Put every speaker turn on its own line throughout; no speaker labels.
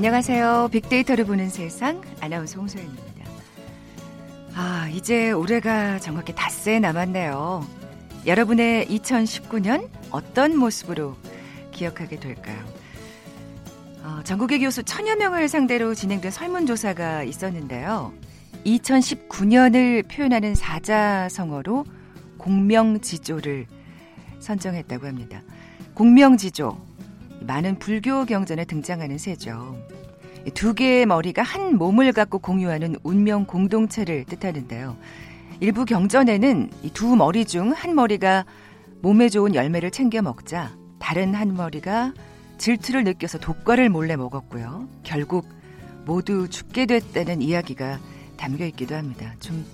안녕하세요. 빅데이터를 보는 세상 아나운서 홍소연입니다. 아, 이제 올해가 정확히 닷새 남았네요. 여러분의 2019년 어떤 모습으로 기억하게 될까요? 어, 전국의 교수 천여 명을 상대로 진행된 설문조사가 있었는데요. 2019년을 표현하는 사자성어로 공명지조를 선정했다고 합니다. 공명지조. 많은 불교 경전에 등장하는 새죠. 두 개의 머리가 한 몸을 갖고 공유하는 운명 공동체를 뜻하는데요. 일부 경전에는 이두 머리 중 한 머리가 몸에 좋은 열매를 챙겨 먹자 다른 한 머리가 질투를 느껴서 독과를 몰래 먹었고요. 결국 모두 죽게 됐다는 이야기가 담겨 있기도 합니다. 좀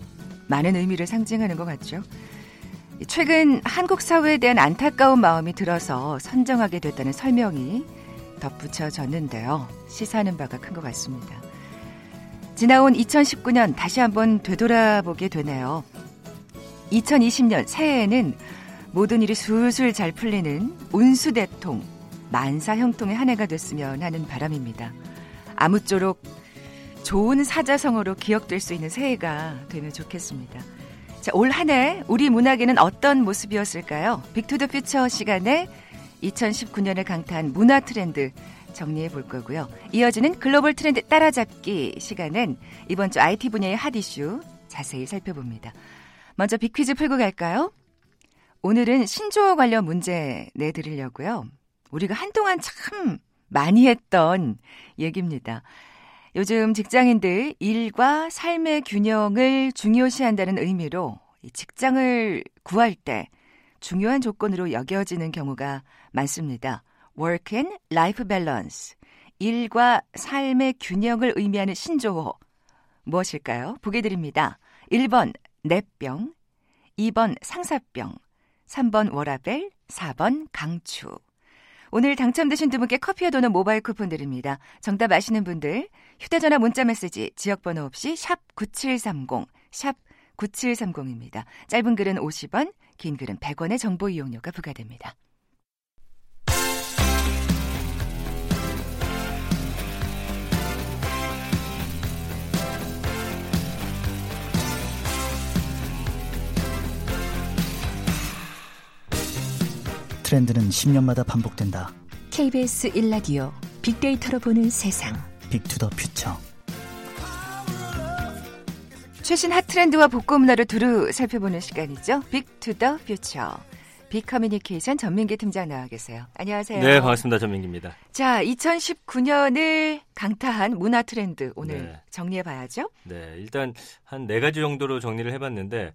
많은 의미를 상징하는 것 같죠. 최근 한국 사회에 대한 안타까운 마음이 들어서 선정하게 됐다는 설명이 덧붙여졌는데요. 시사하는 바가 큰 것 같습니다. 지나온 2019년 다시 한번 되돌아보게 되네요. 2020년 새해에는 모든 일이 술술 잘 풀리는 운수대통, 만사형통의 한 해가 됐으면 하는 바람입니다. 아무쪼록 좋은 사자성어로 기억될 수 있는 새해가 되면 좋겠습니다. 자, 올한 해 우리 문학에는 어떤 모습이었을까요? Big to the Future 시간에 2019년을 강타한 문화 트렌드 정리해 볼 거고요. 이어지는 글로벌 트렌드 따라잡기 시간은 이번 주 IT 분야의 핫 이슈 자세히 살펴봅니다. 먼저 big 퀴즈 풀고 갈까요? 오늘은 신조어 관련 문제 내드리려고요. 우리가 한동안 참 많이 했던 얘기입니다. 요즘 직장인들 일과 삶의 균형을 중요시한다는 의미로 직장을 구할 때 중요한 조건으로 여겨지는 경우가 많습니다. work and life balance. 일과 삶의 균형을 의미하는 신조어. 무엇일까요? 보게 드립니다. 1번 뇌병, 2번 상사병, 3번 워라벨, 4번 강추. 오늘 당첨되신 두 분께 커피와 도넛 모바일 쿠폰 드립니다. 정답 아시는 분들 휴대전화 문자 메시지 지역번호 없이 샵 9730, 샵 9730입니다. 짧은 글은 50원, 긴 글은 100원의 정보 이용료가 부과됩니다.
트렌드는 10년마다 반복된다.
KBS 1라디오 빅데이터로 보는 세상.
Big to the Future.
최신 핫 트렌드와 복고 문화를 두루 살펴보는 시간이죠. Big to the Future. 빅커뮤니케이션 전민기 팀장 나와 계세요. 안녕하세요.
네, 반갑습니다. 전민기입니다.
자, 2019년을 강타한 문화 트렌드 오늘
네.
정리해 봐야죠.
네, 일단 한 네 가지 정도로 정리를 해봤는데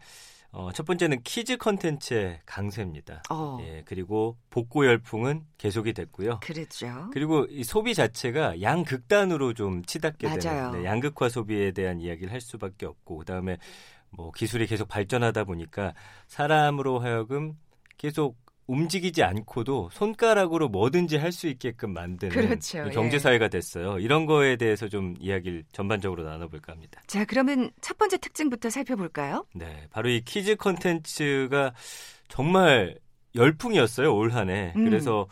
어, 첫 번째는 kids 컨텐츠의 강세입니다.
어.
예, 그리고 복고 열풍은 계속이 됐고요.
그랬죠.
그리고 이 소비 자체가 양극단으로 좀 치닫게
맞아요.
되는 네, 양극화 소비에 대한 이야기를 할 수밖에 없고 그다음에 뭐 기술이 계속 발전하다 보니까 사람으로 하여금 계속 움직이지 않고도 손가락으로 뭐든지 할 수 있게끔 만드는
그렇죠.
경제
예.
사회가 됐어요. 이런 거에 대해서 좀 이야기를 전반적으로 나눠볼까 합니다.
자, 그러면 첫 번째 특징부터 살펴볼까요?
네, 바로 이 kids 컨텐츠가 정말 열풍이었어요 올 한해.
음.
그래서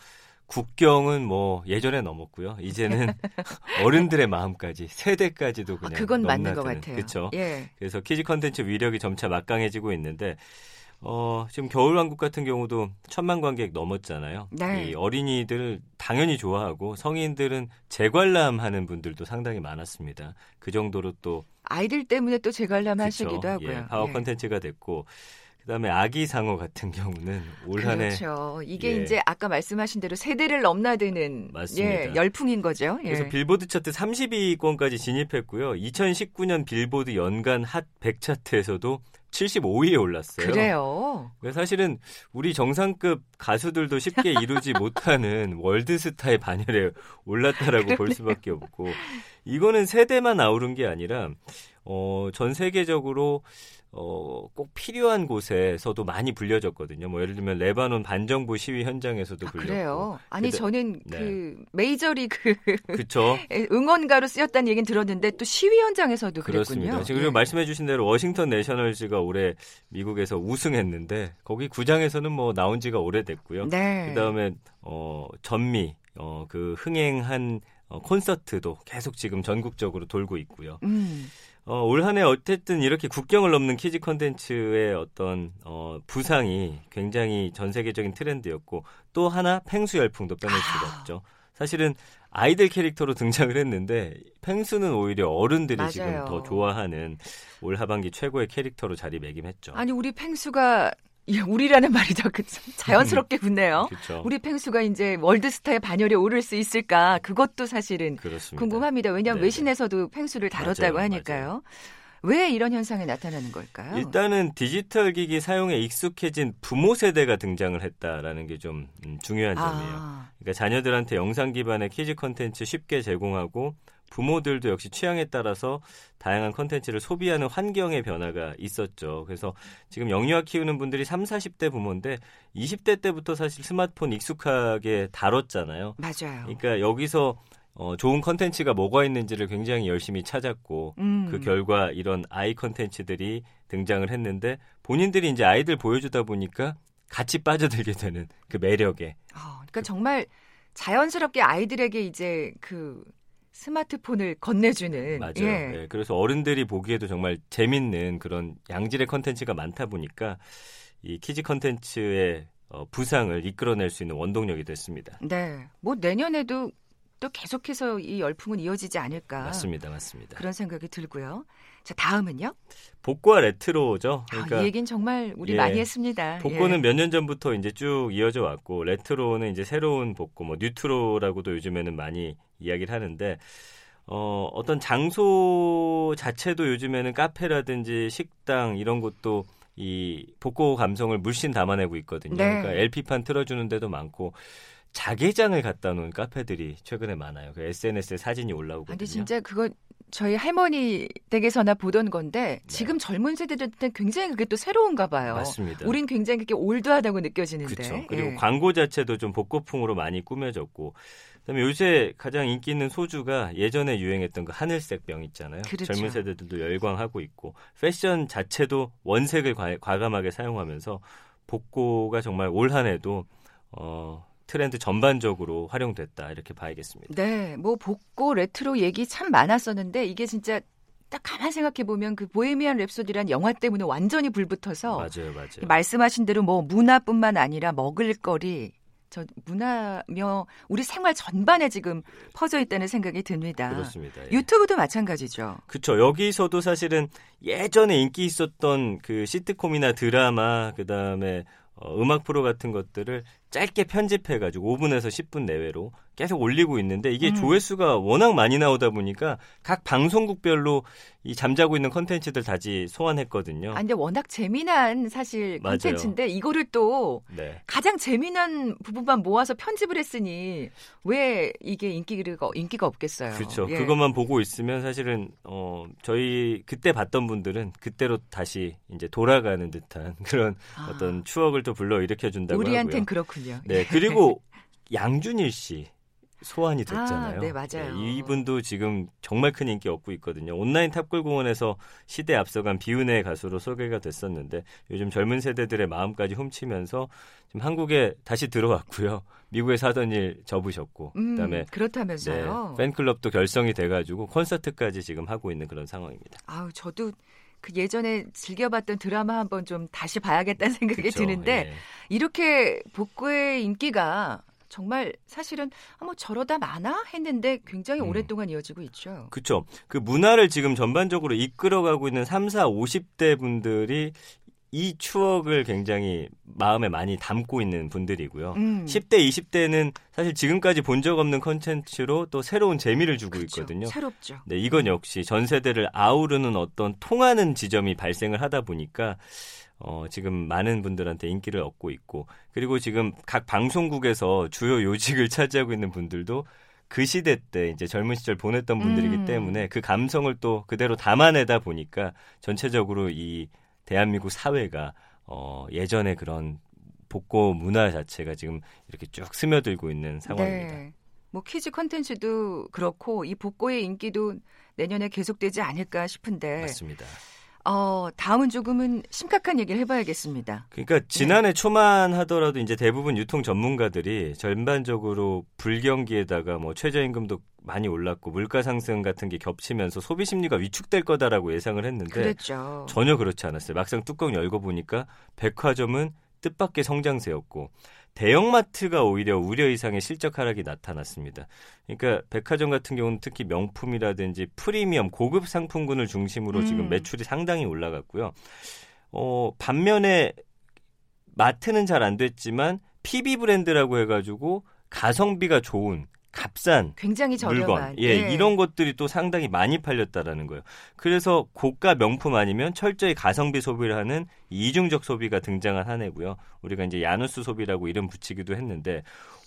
국경은 뭐 예전에 넘었고요. 이제는 어른들의 마음까지 세대까지도
아,
그냥
그건 맞는 것
넘나드는,
같아요.
그렇죠.
예.
그래서 kids 컨텐츠 위력이 점차 막강해지고 있는데 어, 지금 겨울왕국 같은 경우도 천만 관객 넘었잖아요.
네.
이 어린이들 당연히 좋아하고 성인들은 재관람 하는 분들도 상당히 많았습니다. 그 정도로 또
아이들 때문에 또 재관람 하시기도
그쵸.
하고요.
예, 파워
예.
컨텐츠가 됐고 그다음에 아기 상어 같은 경우는 올 한해
그렇죠. 이게
예.
이제 아까 말씀하신 대로 세대를 넘나드는
맞습니다.
예, 열풍인 거죠. 예.
그래서 빌보드 차트 30위권까지 진입했고요. 2019년 빌보드 연간 핫 100 차트에서도 75위에 올랐어요.
그래요.
사실은 우리 정상급 가수들도 쉽게 이루지 못하는 월드스타의 반열에 올랐다라고 볼 수밖에 없고 이거는 세대만 아우른 게 아니라 어, 전 세계적으로 어, 꼭 필요한 곳에서도 많이 불려졌거든요. 뭐 예를 들면 레바논 반정부 시위 현장에서도
아,
불렸고.
그래요. 아니
근데-
저는
네.
그 메이저리그
그렇죠.
응원가로 쓰였다는 얘기는 들었는데 또 시위 현장에서도
그렇습니다.
그랬군요.
지금
예.
말씀해 주신 대로 워싱턴 내셔널즈가 올해 미국에서 우승했는데 거기 구장에서는 뭐 나온 지가 오래됐고요.
네.
그다음에 어 전미 어 그 흥행한 어, 콘서트도 계속 지금 전국적으로 돌고 있고요.
음.
어, 올 한해 어쨌든 이렇게 국경을 넘는 kids 컨텐츠의 어떤 어, 부상이 굉장히 전 세계적인 트렌드였고 또 하나 펭수 열풍도 빼놓을 수가
아.
없죠. 사실은 아이들 캐릭터로 등장을 했는데 펭수는 오히려 어른들이
맞아요.
지금 더 좋아하는 올 하반기 최고의 캐릭터로 자리매김했죠.
아니 우리 펭수가 이 우리라는 말이 더 그- 자연스럽게 붙네요.
그렇죠.
우리 펭수가 이제 월드스타의 반열에 오를 수 있을까? 그것도 사실은
그렇습니다.
궁금합니다. 왜냐하면
네네.
외신에서도 펭수를 다뤘다고
맞아요,
하니까요. 왜 이런 현상이 나타나는 걸까요?
일단은 디지털 기기 사용에 익숙해진 부모 세대가 등장을 했다라는 게 좀 중요한 점이에요.
아,
그러니까 자녀들한테 영상 기반의 kids 컨텐츠 쉽게 제공하고 부모들도 역시 취향에 따라서 다양한 컨텐츠를 소비하는 환경의 변화가 있었죠. 그래서 지금 영유아 키우는 분들이 3, 40대 부모인데 20대 때부터 사실 스마트폰 익숙하게 다뤘잖아요.
맞아요.
그러니까 여기서 어, 좋은 컨텐츠가 뭐가 있는지를 굉장히 열심히 찾았고
음.
그 결과 이런 아이 컨텐츠들이 등장을 했는데 본인들이 이제 아이들 보여주다 보니까 같이 빠져들게 되는 그 매력에
어, 그러니까 정말 자연스럽게 아이들에게 이제 그 스마트폰을 건네주는
맞아요.
예.
예, 그래서 어른들이 보기에도 정말 재밌는 그런 양질의 컨텐츠가 많다 보니까 이 키즈 컨텐츠의 어, 부상을 이끌어낼 수 있는 원동력이 됐습니다.
네. 뭐 내년에도 또 계속해서 이 열풍은 이어지지 않을까
맞습니다, 맞습니다.
그런 생각이 들고요. 자 다음은요.
복고와 레트로죠.
아,
그러니까
이 얘기는 정말 우리
예.
많이 했습니다.
복고는
예.
몇년 전부터 이제 쭉 이어져 왔고 레트로는 이제 새로운 복고, 뭐 뉴트로라고도 요즘에는 많이 이야기를 하는데 어, 어떤 장소 자체도 요즘에는 카페라든지 식당 이런 곳도 이 복고 감성을 물씬 담아내고 있거든요.
네.
그러니까 LP판 틀어주는 데도 많고 자개장을 갖다 놓은 카페들이 최근에 많아요. 그 SNS에 사진이 올라오거든요.
근데 진짜 그거 저희 할머니 댁에서나 보던 건데 지금 젊은 세대들한테 굉장히 그게 또 새로운가 봐요.
네. 맞습니다.
우린 굉장히 그게 올드하다고 느껴지는데.
그렇죠. 그리고
예.
광고 자체도 좀 복고풍으로 많이 꾸며졌고, 그다음에 요새 가장 인기 있는 소주가 예전에 유행했던 그 하늘색 병 있잖아요.
그렇죠.
젊은 세대들도 열광하고 있고, 패션 자체도 원색을 과, 과감하게 사용하면서 복고가 정말 올 한해도 어, 트렌드 전반적으로 활용됐다 이렇게 봐야겠습니다.
네, 뭐 복고 레트로 얘기 참 많았었는데 이게 진짜 딱 가만 생각해 보면 그 보헤미안 랩소디란 영화 때문에 완전히 불붙어서
맞아요, 맞아요.
말씀하신 대로 뭐 문화뿐만 아니라 먹을거리 저 문화며 우리 생활 전반에 지금 퍼져 있다는 생각이 듭니다.
그렇습니다. 예.
유튜브도 마찬가지죠.
그쵸. 여기서도 사실은 예전에 인기 있었던 그 시트콤이나 드라마, 그 다음에 어, 음악 프로 같은 것들을 짧게 편집해가지고 5분에서 10분 내외로 계속 올리고 있는데 이게
음.
조회수가 워낙 많이 나오다 보니까 각 방송국별로 이 잠자고 있는 컨텐츠들 다시 소환했거든요.
아, 근데 워낙 재미난 사실
맞아요.
콘텐츠인데 이거를 또
네.
가장 재미난 부분만 모아서 편집을 했으니 왜 이게 인기가 인기가 없겠어요.
그렇죠.
예.
그것만 보고 있으면 사실은 어 저희 그때 봤던 분들은 그때로 다시 이제 돌아가는 듯한 그런
아,
어떤 추억을 또 불러 일으켜 준다고
우리한텐
하고요.
그렇군요.
네, 그리고 양준일 씨 소환이 됐잖아요.
아, 네, 맞아요.
이분도 지금 정말 큰 인기 얻고 있거든요. 온라인 탑골 공원에서 시대 앞서간 비운의 가수로 소개가 됐었는데 요즘 젊은 세대들의 마음까지 훔치면서 지금 한국에 다시 들어왔고요. 미국에서 하던 일 접으셨고
음,
그다음에 네,
그렇다면서요.
팬클럽도 결성이 돼 가지고 콘서트까지 지금 하고 있는 그런 상황입니다.
아우 저도 그 예전에 즐겨봤던 드라마 한번 좀 다시 봐야겠다는 생각이
그쵸?
드는데
예.
이렇게 복고의 인기가 정말 사실은 아, 뭐 저러다 많아 했는데 굉장히
음.
오랫동안 이어지고 있죠.
그렇죠. 그 문화를 지금 전반적으로 이끌어가고 있는 3, 4, 50대 분들이 이 추억을 굉장히 마음에 많이 담고 있는 분들이고요.
음.
10대, 20대는 사실 지금까지 본 적 없는 컨텐츠로 또 새로운 재미를 주고
그쵸.
있거든요.
새롭죠.
네, 이건 역시 전 세대를 아우르는 어떤 통하는 지점이 발생을 하다 보니까 어, 지금 많은 분들한테 인기를 얻고 있고 그리고 지금 각 방송국에서 주요 요직을 차지하고 있는 분들도 그 시대 때 이제 젊은 시절 보냈던 분들이기
음.
때문에 그 감성을 또 그대로 담아내다 보니까 전체적으로 이 대한민국 사회가 어, 예전에 그런 복고 문화 자체가 지금 이렇게 쭉 스며들고 있는 상황입니다.
네. 뭐 퀴즈 컨텐츠도 그렇고 이 복고의 인기도 내년에 계속되지 않을까 싶은데
맞습니다.
어, 다음은 조금은 심각한 얘기를 해봐야겠습니다.
그러니까 지난해 초만 하더라도 이제 대부분 유통 전문가들이 전반적으로 불경기에다가 뭐 최저임금도 많이 올랐고 물가 상승 같은 게 겹치면서 소비 심리가 위축될 거다라고 예상을 했는데
그랬죠.
전혀 그렇지 않았어요. 막상 뚜껑 열고 보니까 백화점은 뜻밖의 성장세였고 대형마트가 오히려 우려 이상의 실적 하락이 나타났습니다. 그러니까 백화점 같은 경우는 특히 명품이라든지 프리미엄 고급 상품군을 중심으로
음.
지금 매출이 상당히 올라갔고요. 어, 반면에 마트는 잘 안 됐지만 PB 브랜드라고 해가지고 가성비가 좋은 값싼
굉장히
물건,
저렴한.
예,
네.
이런 것들이 또 상당히 많이 팔렸다라는 거예요. 그래서 고가 명품 아니면 철저히 가성비 소비를 하는 이중적 소비가 등장한 한 해고요. 우리가 이제 야누스 소비라고 이름 붙이기도 했는데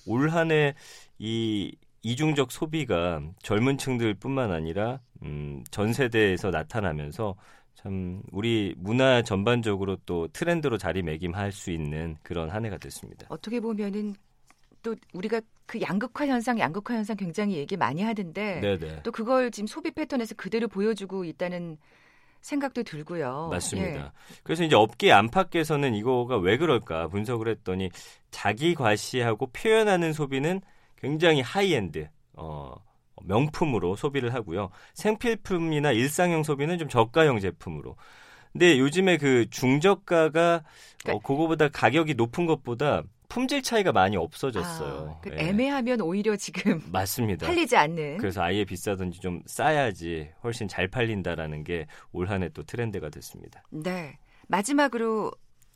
올 한해 이 이중적 소비가 젊은 층들뿐만 아니라 음, 전 세대에서 나타나면서 참 우리 문화 전반적으로 또 트렌드로 자리매김할 수 있는 그런 한 해가 됐습니다.
어떻게 보면은 또 우리가 그 양극화 현상, 양극화 현상 굉장히 얘기 많이 하던데
네네.
또 그걸 지금 소비 패턴에서 그대로 보여주고 있다는 생각도 들고요.
맞습니다.
예.
그래서 이제 업계 안팎에서는 이거가 왜 그럴까 분석을 했더니 자기 과시하고 표현하는 소비는 굉장히 하이엔드, 어, 명품으로 소비를 하고요. 생필품이나 일상용 소비는 좀 저가형 제품으로. 근데 요즘에 그 중저가가 어, 그거보다 가격이 높은 것보다 품질 차이가 많이 없어졌어요.
아, 그
예.
애매하면 오히려 지금
맞습니다.
팔리지 않는.
그래서 아예 비싸든지 좀 싸야지 훨씬 잘 팔린다라는 게 올 한 해 또 트렌드가 됐습니다.
네. 마지막으로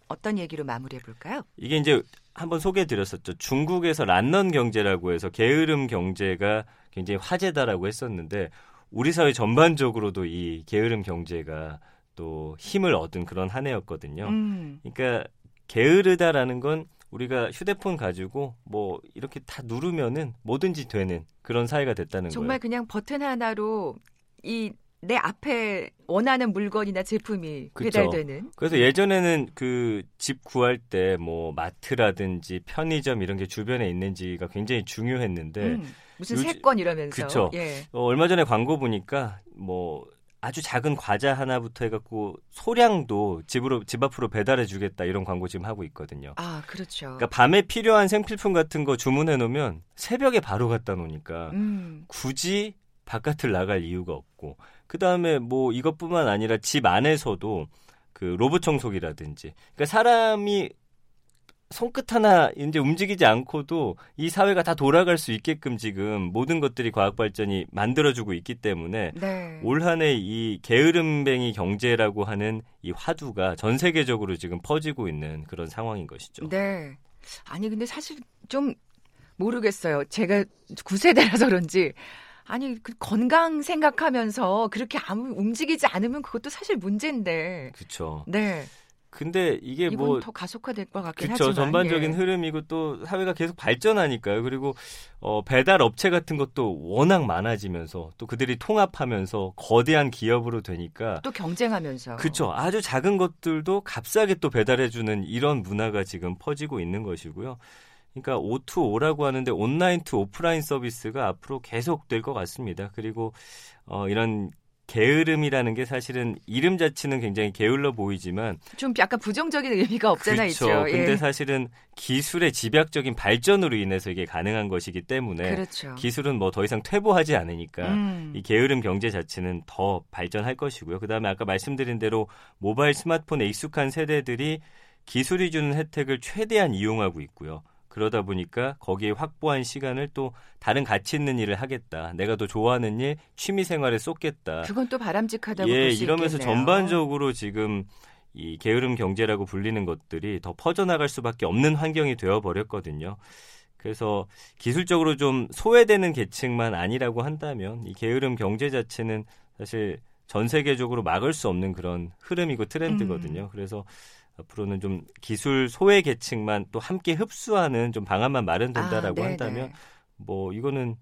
어떤 얘기로 마무리해 볼까요?
이게 이제 한번 소개해 드렸었죠. 중국에서 란넌 경제라고 해서 게으름 경제가 굉장히 화제다라고 했었는데 우리 사회 전반적으로도 이 게으름 경제가 또 힘을 얻은 그런 한 해였거든요.
음.
그러니까 게으르다라는 건 우리가 휴대폰 가지고 뭐 이렇게 다 누르면은 뭐든지 되는 그런 사회가 됐다는
정말
거예요.
그냥 버튼 하나로 이 내 앞에 원하는 물건이나 제품이
그쵸.
배달되는.
그래서 예전에는 그 집 구할 때 뭐 마트라든지 편의점 이런 게 주변에 있는지가 굉장히 중요했는데
음, 무슨
요즘-
세건 이러면서.
그쵸.
예.
어, 얼마 전에 광고 보니까 뭐 아주 작은 과자 하나부터 해갖고 소량도 집으로 집 앞으로 배달해 주겠다 이런 광고 지금 하고 있거든요.
아, 그렇죠.
그러니까 밤에 필요한 생필품 같은 거 주문해 놓으면 새벽에 바로 갖다 놓으니까
음.
굳이 바깥을 나갈 이유가 없고 그 다음에 뭐 이것뿐만 아니라 집 안에서도 그 로봇 청소기라든지 그러니까 사람이 손끝 하나 이제 움직이지 않고도 이 사회가 다 돌아갈 수 있게끔 지금 모든 것들이 과학 발전이 만들어주고 있기 때문에
네.
올 한해 이 게으름뱅이 경제라고 하는 이 화두가 전 세계적으로 지금 퍼지고 있는 그런 상황인 것이죠.
네. 아니 근데 사실 좀 모르겠어요. 제가 9세대라서 그런지 아니 그 건강 생각하면서 그렇게 아무 움직이지 않으면 그것도 사실 문제인데.
그렇죠.
네.
근데 이게 뭐
더 가속화될 것 같긴
그렇죠.
하지만.
전반적인
예.
흐름이고 또 사회가 계속 발전하니까요. 그리고 어, 배달 업체 같은 것도 워낙 많아지면서 또 그들이 통합하면서 거대한 기업으로 되니까
또 경쟁하면서.
그렇죠. 아주 작은 것들도 값싸게 또 배달해주는 이런 문화가 지금 퍼지고 있는 것이고요. 그러니까 O2O라고 하는데 online to offline 서비스가 앞으로 계속 될 것 같습니다. 그리고 어, 이런 게으름이라는 게 사실은 이름 자체는 굉장히 게을러 보이지만
좀 약간 부정적인 의미가 없잖아
그렇죠.
있죠.
근데
예.
사실은 기술의 집약적인 발전으로 인해서 이게 가능한 것이기 때문에
그렇죠.
기술은 뭐 더 이상 퇴보하지 않으니까
음.
이 게으름 경제 자체는 더 발전할 것이고요. 그다음에 아까 말씀드린 대로 모바일 스마트폰에 익숙한 세대들이 기술이 주는 혜택을 최대한 이용하고 있고요. 그러다 보니까 거기에 확보한 시간을 또 다른 가치 있는 일을 하겠다. 내가 더 좋아하는 일, 취미 생활에 쏟겠다.
그건 또 바람직하다고
예, 이러면서
있겠네요.
전반적으로 지금 이 게으름 경제라고 불리는 것들이 더 퍼져나갈 수밖에 없는 환경이 되어 버렸거든요. 그래서 기술적으로 좀 소외되는 계층만 아니라고 한다면 이 게으름 경제 자체는 사실 전 세계적으로 막을 수 없는 그런 흐름이고 트렌드거든요.
음.
그래서 앞으로는 좀 기술 소외 계층만 또 함께 흡수하는 좀 방안만 마련된다라고
아, 네네.
한다면 뭐 이거는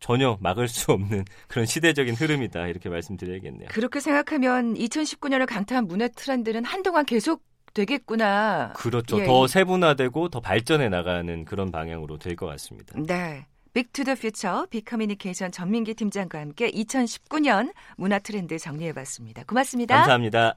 전혀 막을 수 없는 그런 시대적인 흐름이다 이렇게 말씀드려야겠네요.
그렇게 생각하면 2019년을 강타한 문화 트렌드는 한동안 계속 되겠구나.
그렇죠.
예,
더
이-
세분화되고 더 발전해 나가는 그런 방향으로 될 것 같습니다.
네. Big to the Future 빅커뮤니케이션 전민기 팀장과 함께 2019년 문화 트렌드 정리해 봤습니다. 고맙습니다.
감사합니다.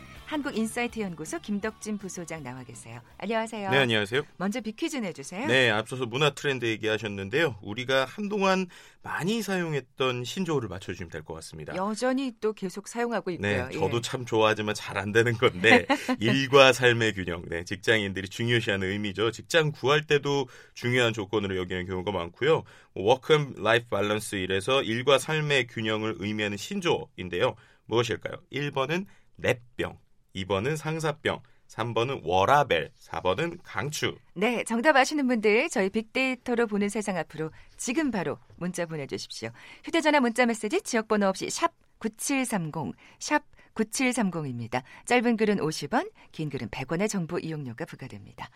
한국인사이트 연구소 김덕진 부소장 나와 계세요. 안녕하세요.
네, 안녕하세요.
먼저 비퀴즈 내주세요.
네, 앞서서 문화 트렌드 얘기하셨는데요. 우리가 한동안 많이 사용했던 신조어를 맞춰주시면 될 것 같습니다.
여전히 또 계속 사용하고 있고요.
네, 저도
예.
참 좋아하지만 잘 안 되는 건데 일과 삶의 균형. 네, 직장인들이 중요시하는 의미죠. 직장 구할 때도 중요한 조건으로 여기는 경우가 많고요. work and life balance 이래서 일과 삶의 균형을 의미하는 신조어인데요. 무엇일까요? 1번은 랩병, 2번은 상사병, 3번은 워라벨, 4번은 강추.
네, 정답 아시는 분들 저희 빅데이터로 보는 세상 앞으로 지금 바로 문자 보내주십시오. 휴대전화 문자 메시지 지역번호 없이 샵 9730, 샵 9730입니다. 짧은 글은 50원, 긴 글은 100원의 정보 이용료가 부과됩니다.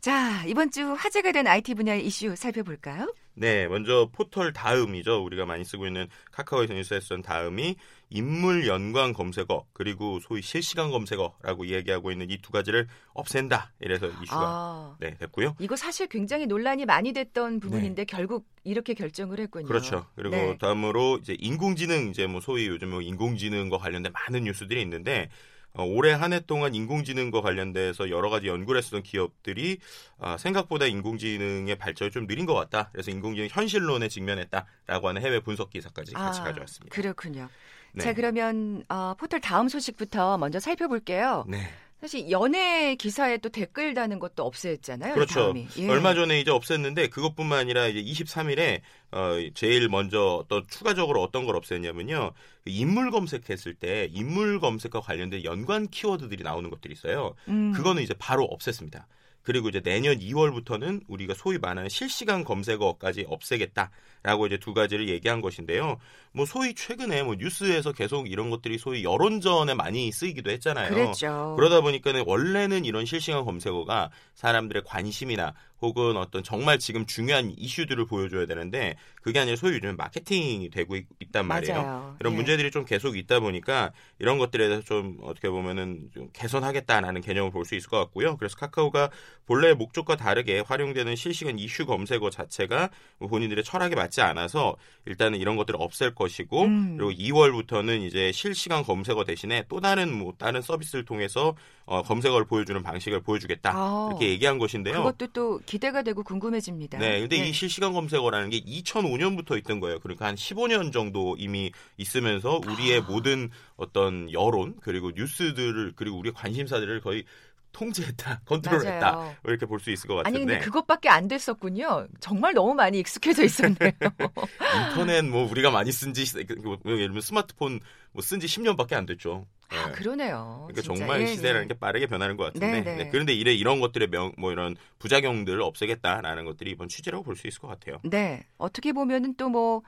자, 이번 주 화제가 된 IT 분야의 이슈 살펴볼까요?
네, 먼저 포털 다음이죠. 우리가 많이 쓰고 있는 카카오에서 뉴스에서 쓴 다음이 인물 연관 검색어 그리고 소위 실시간 검색어라고 이야기하고 있는 이 두 가지를 없앤다. 이래서 이슈가
아,
네, 됐고요.
이거 사실 굉장히 논란이 많이 됐던 부분인데 결국 이렇게 결정을 했군요.
그렇죠. 그리고
네.
다음으로 이제 인공지능 이제 뭐 소위 요즘 뭐 인공지능과 관련된 많은 뉴스들이 있는데 어, 올해 한 해 동안 인공지능과 관련돼서 여러 가지 연구를 했었던 기업들이 아, 생각보다 인공지능의 발전이 좀 느린 것 같다. 그래서 인공지능 현실론에 직면했다라고 하는 해외 분석 기사까지 같이
아,
가져왔습니다.
그렇군요.
네.
자, 그러면 어, 포털 다음 소식부터 먼저 살펴볼게요.
네.
사실 연예 기사에 또 댓글 다는 것도 없애했잖아요.
그렇죠.
다음이. 예.
얼마 전에 이제 없앴는데 그것뿐만 아니라 이제 23일에 어 제일 먼저 또 추가적으로 어떤 걸 없앴냐면요. 그 인물 검색했을 때 인물 검색과 관련된 연관 키워드들이 나오는 것들이 있어요.
음.
그거는 이제 바로 없앴습니다. 그리고 이제 내년 2월부터는 우리가 소위 말하는 실시간 검색어까지 없애겠다 라고 이제 두 가지를 얘기한 것인데요. 뭐 소위 최근에 뭐 뉴스에서 계속 이런 것들이 소위 여론전에 많이 쓰이기도 했잖아요.
그랬죠.
그러다 보니까는 원래는 이런 실시간 검색어가 사람들의 관심이나 혹은 어떤 정말 지금 중요한 이슈들을 보여줘야 되는데 그게 아니라 소위 요즘 마케팅이 되고 있, 단 말이에요.
맞아요.
이런
예.
문제들이 좀 계속 있다 보니까 이런 것들에 대해서 좀 어떻게 보면은 좀 개선하겠다라는 개념을 볼 수 있을 것 같고요. 그래서 카카오가 본래 목적과 다르게 활용되는 실시간 이슈 검색어 자체가 뭐 본인들의 철학에 맞지 않아서 일단은 이런 것들을 없앨 것이고
음.
그리고 2월부터는 이제 실시간 검색어 대신에 또 다른 뭐 다른 서비스를 통해서 어, 검색어를 보여주는 방식을 보여주겠다
아.
이렇게 얘기한 것인데요.
그것도 또 기대가 되고 궁금해집니다.
네, 근데
예.
이 실시간 검색어라는 게 2005년부터 있던 거예요. 그러니까 한 15년 정도 이미 있으면서 우리의
아.
모든 어떤 여론 그리고 뉴스들을 그리고 우리 관심사들을 거의 통제했다, 컨트롤했다
맞아요.
이렇게 볼 수 있을 것
아니
같은데
근데 그것밖에 안 됐었군요. 정말 너무 많이 익숙해져 있었네요.
인터넷 뭐 우리가 많이 쓴지 뭐 예를 들면 스마트폰 뭐 쓴지 10년밖에 안 됐죠.
아,
예.
그러네요.
그러니까
진짜.
정말
예,
시대라는
예.
게 빠르게 변하는 것 같은데
네, 네.
네, 그런데 이래 이런 것들의 명, 뭐 이런 부작용들을 없애겠다라는 것들이 이번 취지라고 볼 수 있을 것 같아요.
네. 어떻게 보면은 또뭐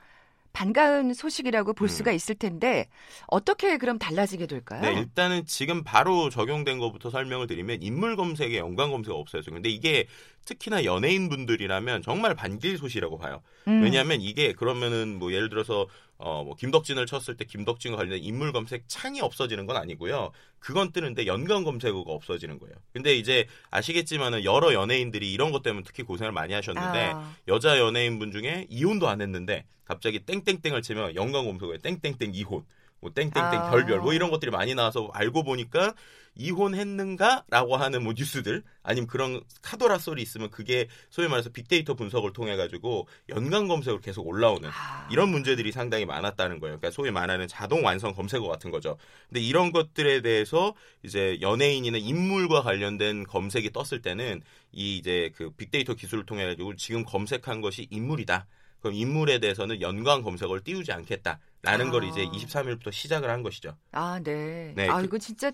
반가운 소식이라고 볼
음.
수가 있을 텐데 어떻게 그럼 달라지게 될까요?
네, 일단은 지금 바로 적용된 것부터 설명을 드리면 인물 검색에 연관 검색가 없어졌어요. 근데 이게 특히나 연예인 분들이라면 정말 반길 소식이라고 봐요.
음.
왜냐하면 이게 그러면은 뭐 예를 들어서 어 뭐 김덕진을 쳤을 때 김덕진과 관련된 인물 검색 창이 없어지는 건 아니고요. 그건 뜨는데 연관 검색어가 없어지는 거예요. 근데 이제 아시겠지만은 여러 연예인들이 이런 것 때문에 특히 고생을 많이 하셨는데
아.
여자 연예인 분 중에 이혼도 안 했는데 갑자기 땡땡땡을 치면 연관 검색어에 땡땡땡 이혼, 뭐 땡땡땡
아.
결별 뭐 이런 것들이 많이 나와서 알고 보니까 이혼했는가라고 하는 뭐 뉴스들 아니면 그런 카더라 소리 있으면 그게 소위 말해서 빅데이터 분석을 통해 가지고 연관 검색으로 계속 올라오는
아.
이런 문제들이 상당히 많았다는 거예요. 그러니까 소위 말하는 자동 완성 검색어 같은 거죠. 근데 이런 것들에 대해서 이제 연예인이나 인물과 관련된 검색이 떴을 때는 이 이제 그 빅데이터 기술을 통해 가지고 지금 검색한 것이 인물이다. 그럼 인물에 대해서는 연관 검색어를 띄우지 않겠다라는
아.
걸 이제 23일부터 시작을 한 것이죠.
아, 네.
네,
아,
그-
이거 진짜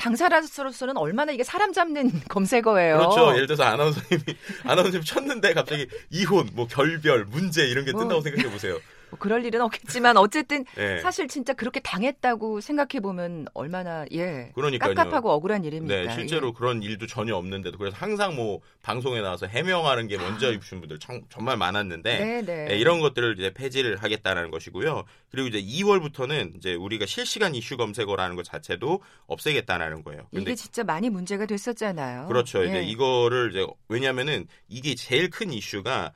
당사자로서는 얼마나 이게 사람 잡는 검색어예요.
그렇죠. 예를 들어서 아나운서님이 아나운서님 쳤는데 갑자기 이혼, 뭐 결별, 문제 이런 게 뜬다고
뭐.
생각해 보세요.
뭐 그럴 일은 없겠지만 어쨌든
네.
사실 진짜 그렇게 당했다고 생각해 보면 얼마나 예
그러니까요.
깝깝하고 억울한 일입니까?
네, 실제로
예.
그런 일도 전혀 없는데도 그래서 항상 뭐 방송에 나와서 해명하는 게 먼저 입으신 분들 참, 정말 많았는데
아. 네, 네.
네, 이런 것들을 이제 폐지를 하겠다라는 것이고요. 그리고 이제 2월부터는 이제 우리가 실시간 이슈 검색어라는 것 자체도 없애겠다라는 거예요.
이게 진짜 많이 문제가 됐었잖아요.
그렇죠.
예.
이제 이거를 이제 왜냐면은 이게 제일 큰 이슈가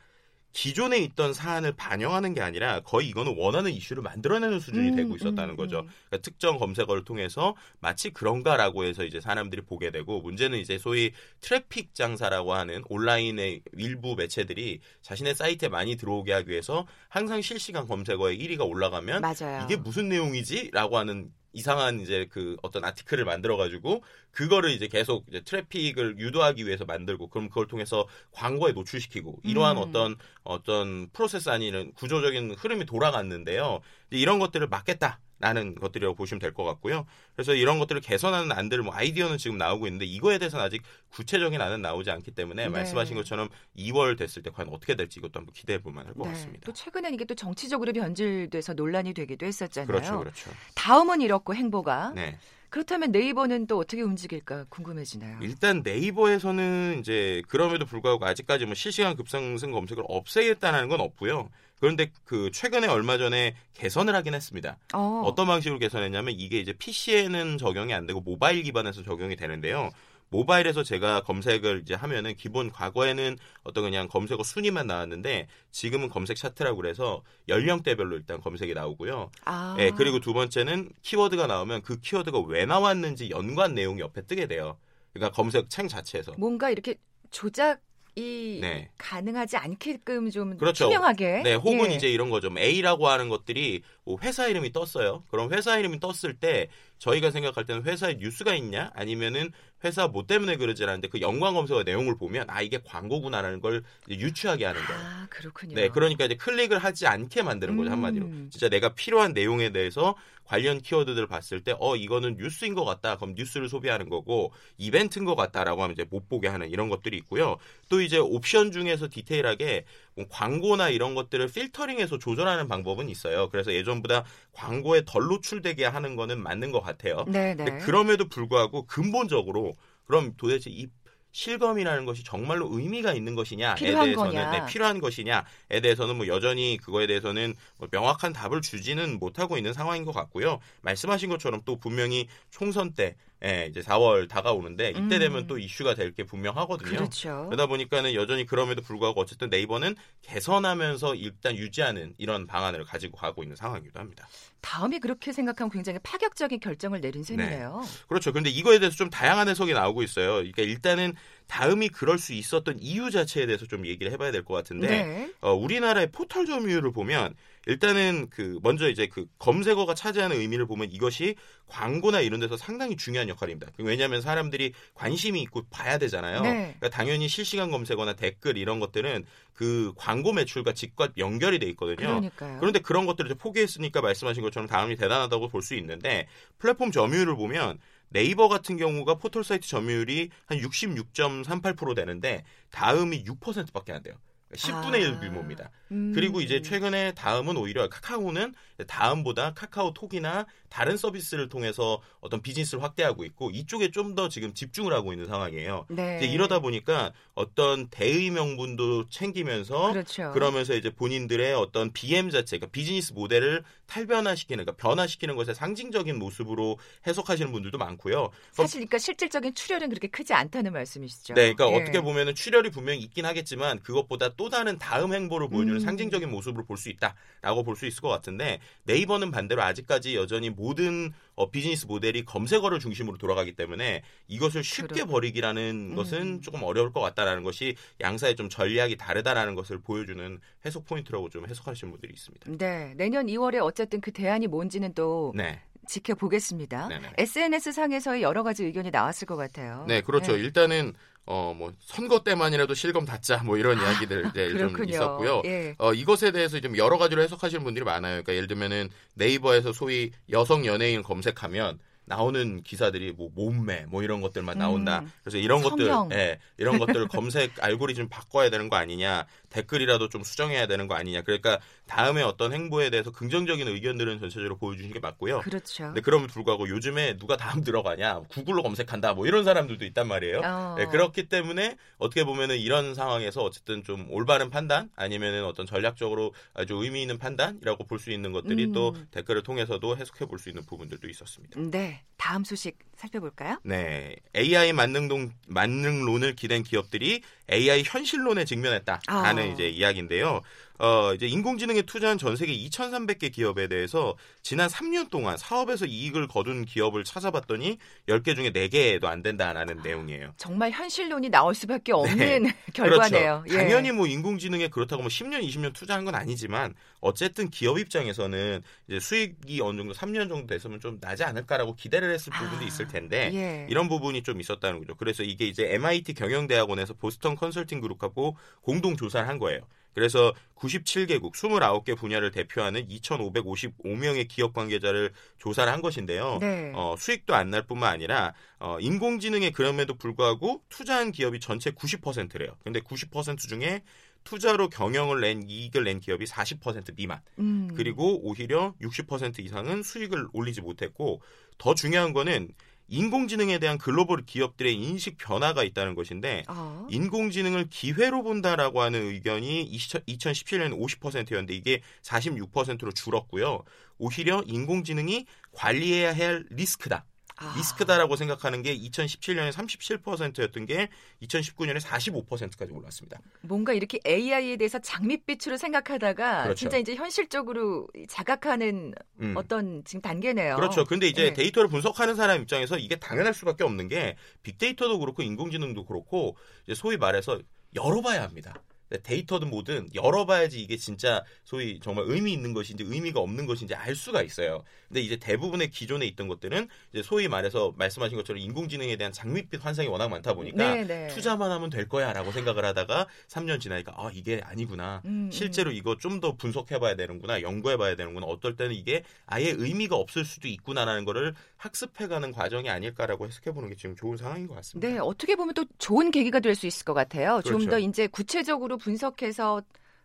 기존에 있던 사안을 반영하는 게 아니라 거의 이거는 원하는 이슈를 만들어내는 수준이
음,
되고 있었다는
음,
거죠.
음.
그러니까 특정 검색어를 통해서 마치 그런가라고 해서 이제 사람들이 보게 되고 문제는 이제 소위 트래픽 장사라고 하는 온라인의 일부 매체들이 자신의 사이트에 많이 들어오게 하기 위해서 항상 실시간 검색어에 1위가 올라가면
맞아요.
이게 무슨 내용이지?라고 하는 이상한 이제 그 어떤 article을 만들어 가지고 그거를 이제 계속 이제 트래픽을 유도하기 위해서 만들고 그럼 그걸 통해서 광고에 노출시키고 이러한
음.
어떤 어떤 프로세스 아니는 구조적인 흐름이 돌아갔는데요. 이런 것들을 막겠다. 라는 것들이라고 보시면 될 것 같고요. 그래서 이런 것들을 개선하는 안들 뭐 아이디어는 지금 나오고 있는데 이거에 대해서는 아직 구체적인 안은 나오지 않기 때문에
네.
말씀하신 것처럼 2월 됐을 때 과연 어떻게 될지 이것도 한번 기대해 볼 만 할 것
네.
같습니다.
또 최근엔 이게 또 정치적으로 변질돼서 논란이 되기도 했었잖아요.
그렇죠, 그렇죠.
다음은 이렇고 행보가
네.
그렇다면 네이버는 또 어떻게 움직일까 궁금해지나요?
일단 네이버에서는 이제 그럼에도 불구하고 아직까지 뭐 실시간 급상승 검색을 없애겠다는 건 없고요. 그런데 그 최근에 얼마 전에 개선을 하긴 했습니다.
어,
어떤 방식으로 개선했냐면 이게 이제 PC에는 적용이 안 되고 모바일 기반에서 적용이 되는데요. 모바일에서 제가 검색을 이제 하면은 기본 과거에는 어떤 그냥 검색어 순위만 나왔는데 지금은 검색 차트라고 그래서 연령대별로 일단 검색이 나오고요.
아,
예, 그리고 두 번째는 키워드가 나오면 그 키워드가 왜 나왔는지 연관 내용이 옆에 뜨게 돼요. 그러니까 검색 창 자체에서.
뭔가 이렇게 조작 이
네.
가능하지 않게끔 좀
그렇죠.
투명하게.
네, 혹은
예.
이제 이런 거죠. 뭐 A라고 하는 것들이 뭐 회사 이름이 떴어요. 그럼 회사 이름이 떴을 때 저희가 생각할 때는 회사에 뉴스가 있냐 아니면은 회사 뭐 때문에 그러지 않는데 그 연관 검색어 내용을 보면 아 이게 광고구나라는 걸 유추하게 하는 거예요.
아 그렇군요.
네, 그러니까 이제 클릭을 하지 않게 만드는 거죠
음.
한마디로. 진짜 내가 필요한 내용에 대해서 관련 키워드들을 봤을 때, 어 이거는 뉴스인 것 같다. 그럼 뉴스를 소비하는 거고 이벤트인 것 같다라고 하면 이제 못 보게 하는 이런 것들이 있고요. 또 이제 옵션 중에서 디테일하게 뭐 광고나 이런 것들을 필터링해서 조절하는 방법은 있어요. 그래서 예전보다 광고에 덜 노출되게 하는 거는 맞는 것 같아요.
네, 네.
그럼에도 불구하고 근본적으로 그럼 도대체 이 실검이라는 것이 정말로 의미가 있는 것이냐에 대해서는. 네, 필요한 것이냐에 대해서는 뭐 여전히 그거에 대해서는 뭐 명확한 답을 주지는 못하고 있는 상황인 것 같고요. 말씀하신 것처럼 또 분명히 총선 때 예, 이제 4월 다가오는데 이때
음.
되면 또 이슈가 될 게 분명하거든요.
그렇죠.
그러다 보니까는 여전히 그럼에도 불구하고 어쨌든 네이버는 개선하면서 일단 유지하는 이런 방안을 가지고 가고 있는 상황이기도 합니다.
다음이 그렇게 생각하면 굉장히 파격적인 결정을 내린
네.
셈이네요.
그렇죠. 근데 이거에 대해서 좀 다양한 해석이 나오고 있어요. 그러니까 일단은 다음이 그럴 수 있었던 이유 자체에 대해서 좀 얘기를 해봐야 될 것 같은데
네.
어, 우리나라의 포털 점유율을 보면 일단은 그 먼저 이제 그 검색어가 차지하는 의미를 보면 이것이 광고나 이런 데서 상당히 중요한 역할입니다. 왜냐하면 사람들이 관심이 있고 봐야 되잖아요.
네.
그러니까 당연히 실시간 검색어나 댓글 이런 것들은 그 광고 매출과 직접 연결이 돼 있거든요.
그러니까요.
그런데 그런 것들을 이제 포기했으니까 말씀하신 것처럼 다음이 대단하다고 볼 수 있는데 플랫폼 점유율을 보면 네이버 같은 경우가 포털 사이트 점유율이 한 66.38% 되는데 다음이 6%밖에 안 돼요. 10분의 1
아.
규모입니다.
음.
그리고 이제 최근에 다음은 오히려 카카오는 다음보다 카카오톡이나 다른 서비스를 통해서 어떤 비즈니스를 확대하고 있고 이쪽에 좀 더 지금 집중을 하고 있는 상황이에요.
네.
이제 이러다 보니까 어떤 대의 명분도 챙기면서
그렇죠.
그러면서 이제 본인들의 어떤 BM 자체, 그러니까 비즈니스 모델을 탈변화시키는, 그러니까 변화시키는 것의 상징적인 모습으로 해석하시는 분들도 많고요.
사실 그러니까 실질적인 출혈은 그렇게 크지 않다는 말씀이시죠.
네, 그러니까
예.
어떻게 보면은 출혈이 분명히 있긴 하겠지만 그것보다 또 다른 다음 행보를 보여주는
음.
상징적인 모습으로 볼 수 있다라고 볼 수 있을 것 같은데 네이버는 반대로 아직까지 여전히 모든 어, 비즈니스 모델이 검색어를 중심으로 돌아가기 때문에 이것을 쉽게
그렇-
버리기라는
음.
것은 조금 어려울 것 같다라는 것이 양사의 좀 전략이 다르다라는 것을 보여주는 해석 포인트라고 좀 해석하시는 분들이 있습니다.
네, 내년 2월에 어쨌든 그 대안이 뭔지는 또
네.
지켜보겠습니다.
네네.
SNS 상에서의 여러 가지 의견이 나왔을 것 같아요.
네, 그렇죠.
네.
일단은 어 뭐 선거 때만이라도 실검 닫자 뭐 이런 이야기들 이제 좀
아.
있었고요.
예.
어, 이것에 대해서 좀 여러 가지로 해석하시는 분들이 많아요. 그러니까 예를 들면은 네이버에서 소위 여성 연예인 검색하면 나오는 기사들이 뭐 몸매 뭐 이런 것들만 나온다.
음.
그래서 이런
성형.
것들, 예, 이런 것들 검색 알고리즘 바꿔야 되는 거 아니냐, 댓글이라도 좀 수정해야 되는 거 아니냐. 그러니까 다음에 어떤 행보에 대해서 긍정적인 의견들은 전체적으로 보여주시는 게 맞고요.
그렇죠.
근데 그럼에도 불구하고 요즘에 누가 다음 들어가냐, 구글로 검색한다, 뭐 이런 사람들도 있단 말이에요.
어.
네, 그렇기 때문에 어떻게 보면은 이런 상황에서 어쨌든 좀 올바른 판단 아니면은 어떤 전략적으로 아주 의미 있는 판단이라고 볼 수 있는 것들이
음.
또 댓글을 통해서도 해석해 볼 수 있는 부분들도 있었습니다.
네. 네, 다음 소식 살펴볼까요?
네, AI 만능동 만능론을 기댄 기업들이 AI 현실론에 직면했다라는
아.
이제 이야기인데요. 어, 이제 인공지능에 투자한 전 세계 2,300개 기업에 대해서 지난 3년 동안 사업에서 이익을 거둔 기업을 찾아봤더니 10개 중에 4개도 안 된다라는 내용이에요.
정말 현실론이 나올 수밖에 없는 결과네요.
그렇죠.
예.
당연히 뭐 인공지능에 그렇다고 뭐 10년, 20년 투자한 건 아니지만 어쨌든 기업 입장에서는 이제 수익이 어느 정도 3년 정도 됐으면 좀 나지 않을까라고 기대를 했을 부분도
아,
있을 텐데
예.
이런 부분이 좀 있었다는 거죠. 그래서 이게 이제 MIT 경영대학원에서 보스턴 컨설팅 그룹하고 공동 조사를 한 거예요. 그래서 97개국 29개 분야를 대표하는 2,555명의 기업 관계자를 조사를 한 것인데요.
네.
어, 수익도 안 날 뿐만 아니라 어, 인공지능에 그럼에도 불구하고 투자한 기업이 전체 90%래요. 근데 90% 중에 투자로 경영을 낸 이익을 낸 기업이 40% 미만.
음.
그리고 오히려 60% 이상은 수익을 올리지 못했고 더 중요한 거는 인공지능에 대한 글로벌 기업들의 인식 변화가 있다는 것인데
어.
인공지능을 기회로 본다라고 하는 의견이 2017년에 50%였는데 이게 46%로 줄었고요. 오히려 인공지능이 관리해야 할 리스크다.
아.
리스크다라고 생각하는 게 2017년에 37%였던 게 2019년에 45%까지 올랐습니다.
뭔가 이렇게 AI에 대해서 장밋빛으로 생각하다가
그렇죠.
진짜 이제 현실적으로 자각하는
음.
어떤 지금 단계네요.
그렇죠. 근데 이제
예.
데이터를 분석하는 사람 입장에서 이게 당연할 수밖에 없는 게 빅데이터도 그렇고 인공지능도 그렇고 이제 소위 말해서 열어봐야 합니다. 데이터든 뭐든 열어봐야지 이게 진짜 소위 정말 의미 있는 것인지 의미가 없는 것인지 알 수가 있어요. 근데 이제 대부분의 기존에 있던 것들은 이제 소위 말해서 말씀하신 것처럼 인공지능에 대한 장밋빛 환상이 워낙 많다 보니까
네, 네.
투자만 하면 될 거야라고 생각을 하다가 3년 지나니까 아 이게 아니구나.
음,
실제로 이거 좀 더 분석해봐야 되는구나, 연구해봐야 되는구나. 어떨 때는 이게 아예 의미가 없을 수도 있구나라는 거를 학습해가는 과정이 아닐까라고 해석해보는 게 지금 좋은 상황인 것 같습니다.
네, 어떻게 보면 또 좋은 계기가 될 수 있을 것 같아요. 좀
그렇죠.
더 이제 구체적으로 분석해서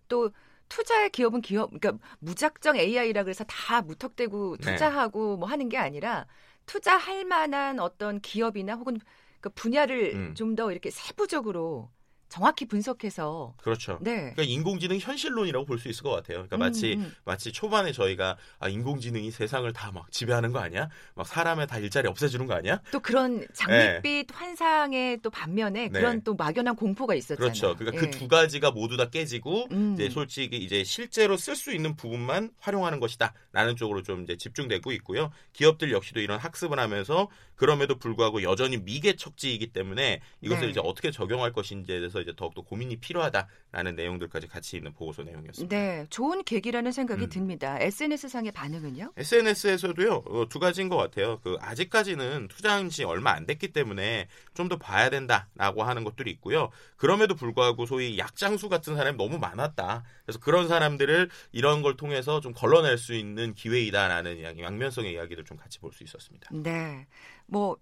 또 투자의 기업은 기업, 그러니까 무작정 AI라 그래서 다 무턱대고
네.
투자하고 뭐 하는 게 아니라 투자할 만한 어떤 기업이나 혹은 그 분야를
음.
좀더 이렇게 세부적으로 정확히 분석해서
그렇죠.
네.
그러니까 인공지능 현실론이라고 볼 수 있을 것 같아요. 그러니까 마치
음, 음.
마치 초반에 저희가 아 인공지능이 세상을 다 막 지배하는 거 아니야? 막 사람의 다 일자리 없애주는 거 아니야?
또 그런 장밋빛 환상의 또 반면에
네.
그런 또 막연한 공포가 있었잖아요.
그렇죠. 그러니까
예.
그두 가지가 모두 다 깨지고
음.
이제 솔직히 이제 실제로 쓸 수 있는 부분만 활용하는 것이다라는 쪽으로 좀 이제 집중되고 있고요. 기업들 역시도 이런 학습을 하면서 그럼에도 불구하고 여전히 미개 척지이기 때문에 이것을
네.
이제 어떻게 적용할 것인지에 대해서 이제 더욱더 고민이 필요하다라는 내용들까지 같이 있는 보고서 내용이었습니다.
네, 좋은 계기라는 생각이
음.
듭니다. SNS 상의 반응은요?
SNS에서도요 어, 두 가지인 것 같아요. 그 아직까지는 투자한 지 얼마 안 됐기 때문에 좀 더 봐야 된다라고 하는 것들이 있고요. 그럼에도 불구하고 소위 약장수 같은 사람이 너무 많았다. 그래서 그런 사람들을 이런 걸 통해서 좀 걸러낼 수 있는 기회이다라는 이야기, 양면성의 이야기도 좀 같이 볼 수 있었습니다.
네. 뭐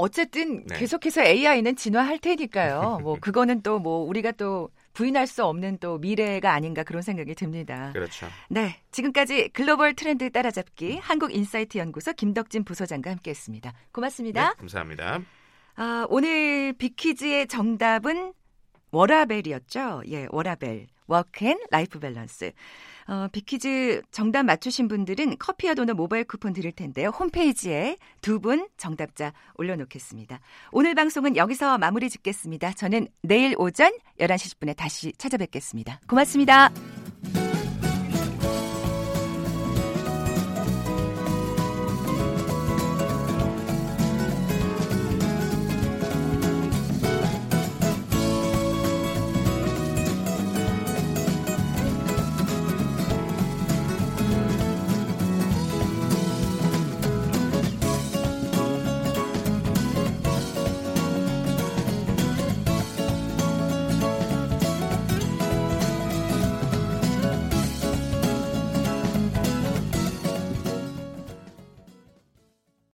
어쨌든
네.
계속해서 AI는 진화할 테니까요. 뭐 그거는 또 뭐 우리가 또 부인할 수 없는 또 미래가 아닌가 그런 생각이 듭니다.
그렇죠.
네. 지금까지 글로벌 트렌드 따라잡기 한국인사이트 연구소 김덕진 부소장과 함께 했습니다. 고맙습니다.
네, 감사합니다.
아, 오늘 빅퀴즈의 정답은 워라벨이었죠. 예, 워라벨. work and life balance. 어, 빅퀴즈 정답 맞추신 분들은 커피와 도넛 모바일 쿠폰 드릴 텐데요. 홈페이지에 두 분 정답자 올려놓겠습니다. 오늘 방송은 여기서 마무리 짓겠습니다. 저는 내일 오전 11시 10분에 다시 찾아뵙겠습니다. 고맙습니다.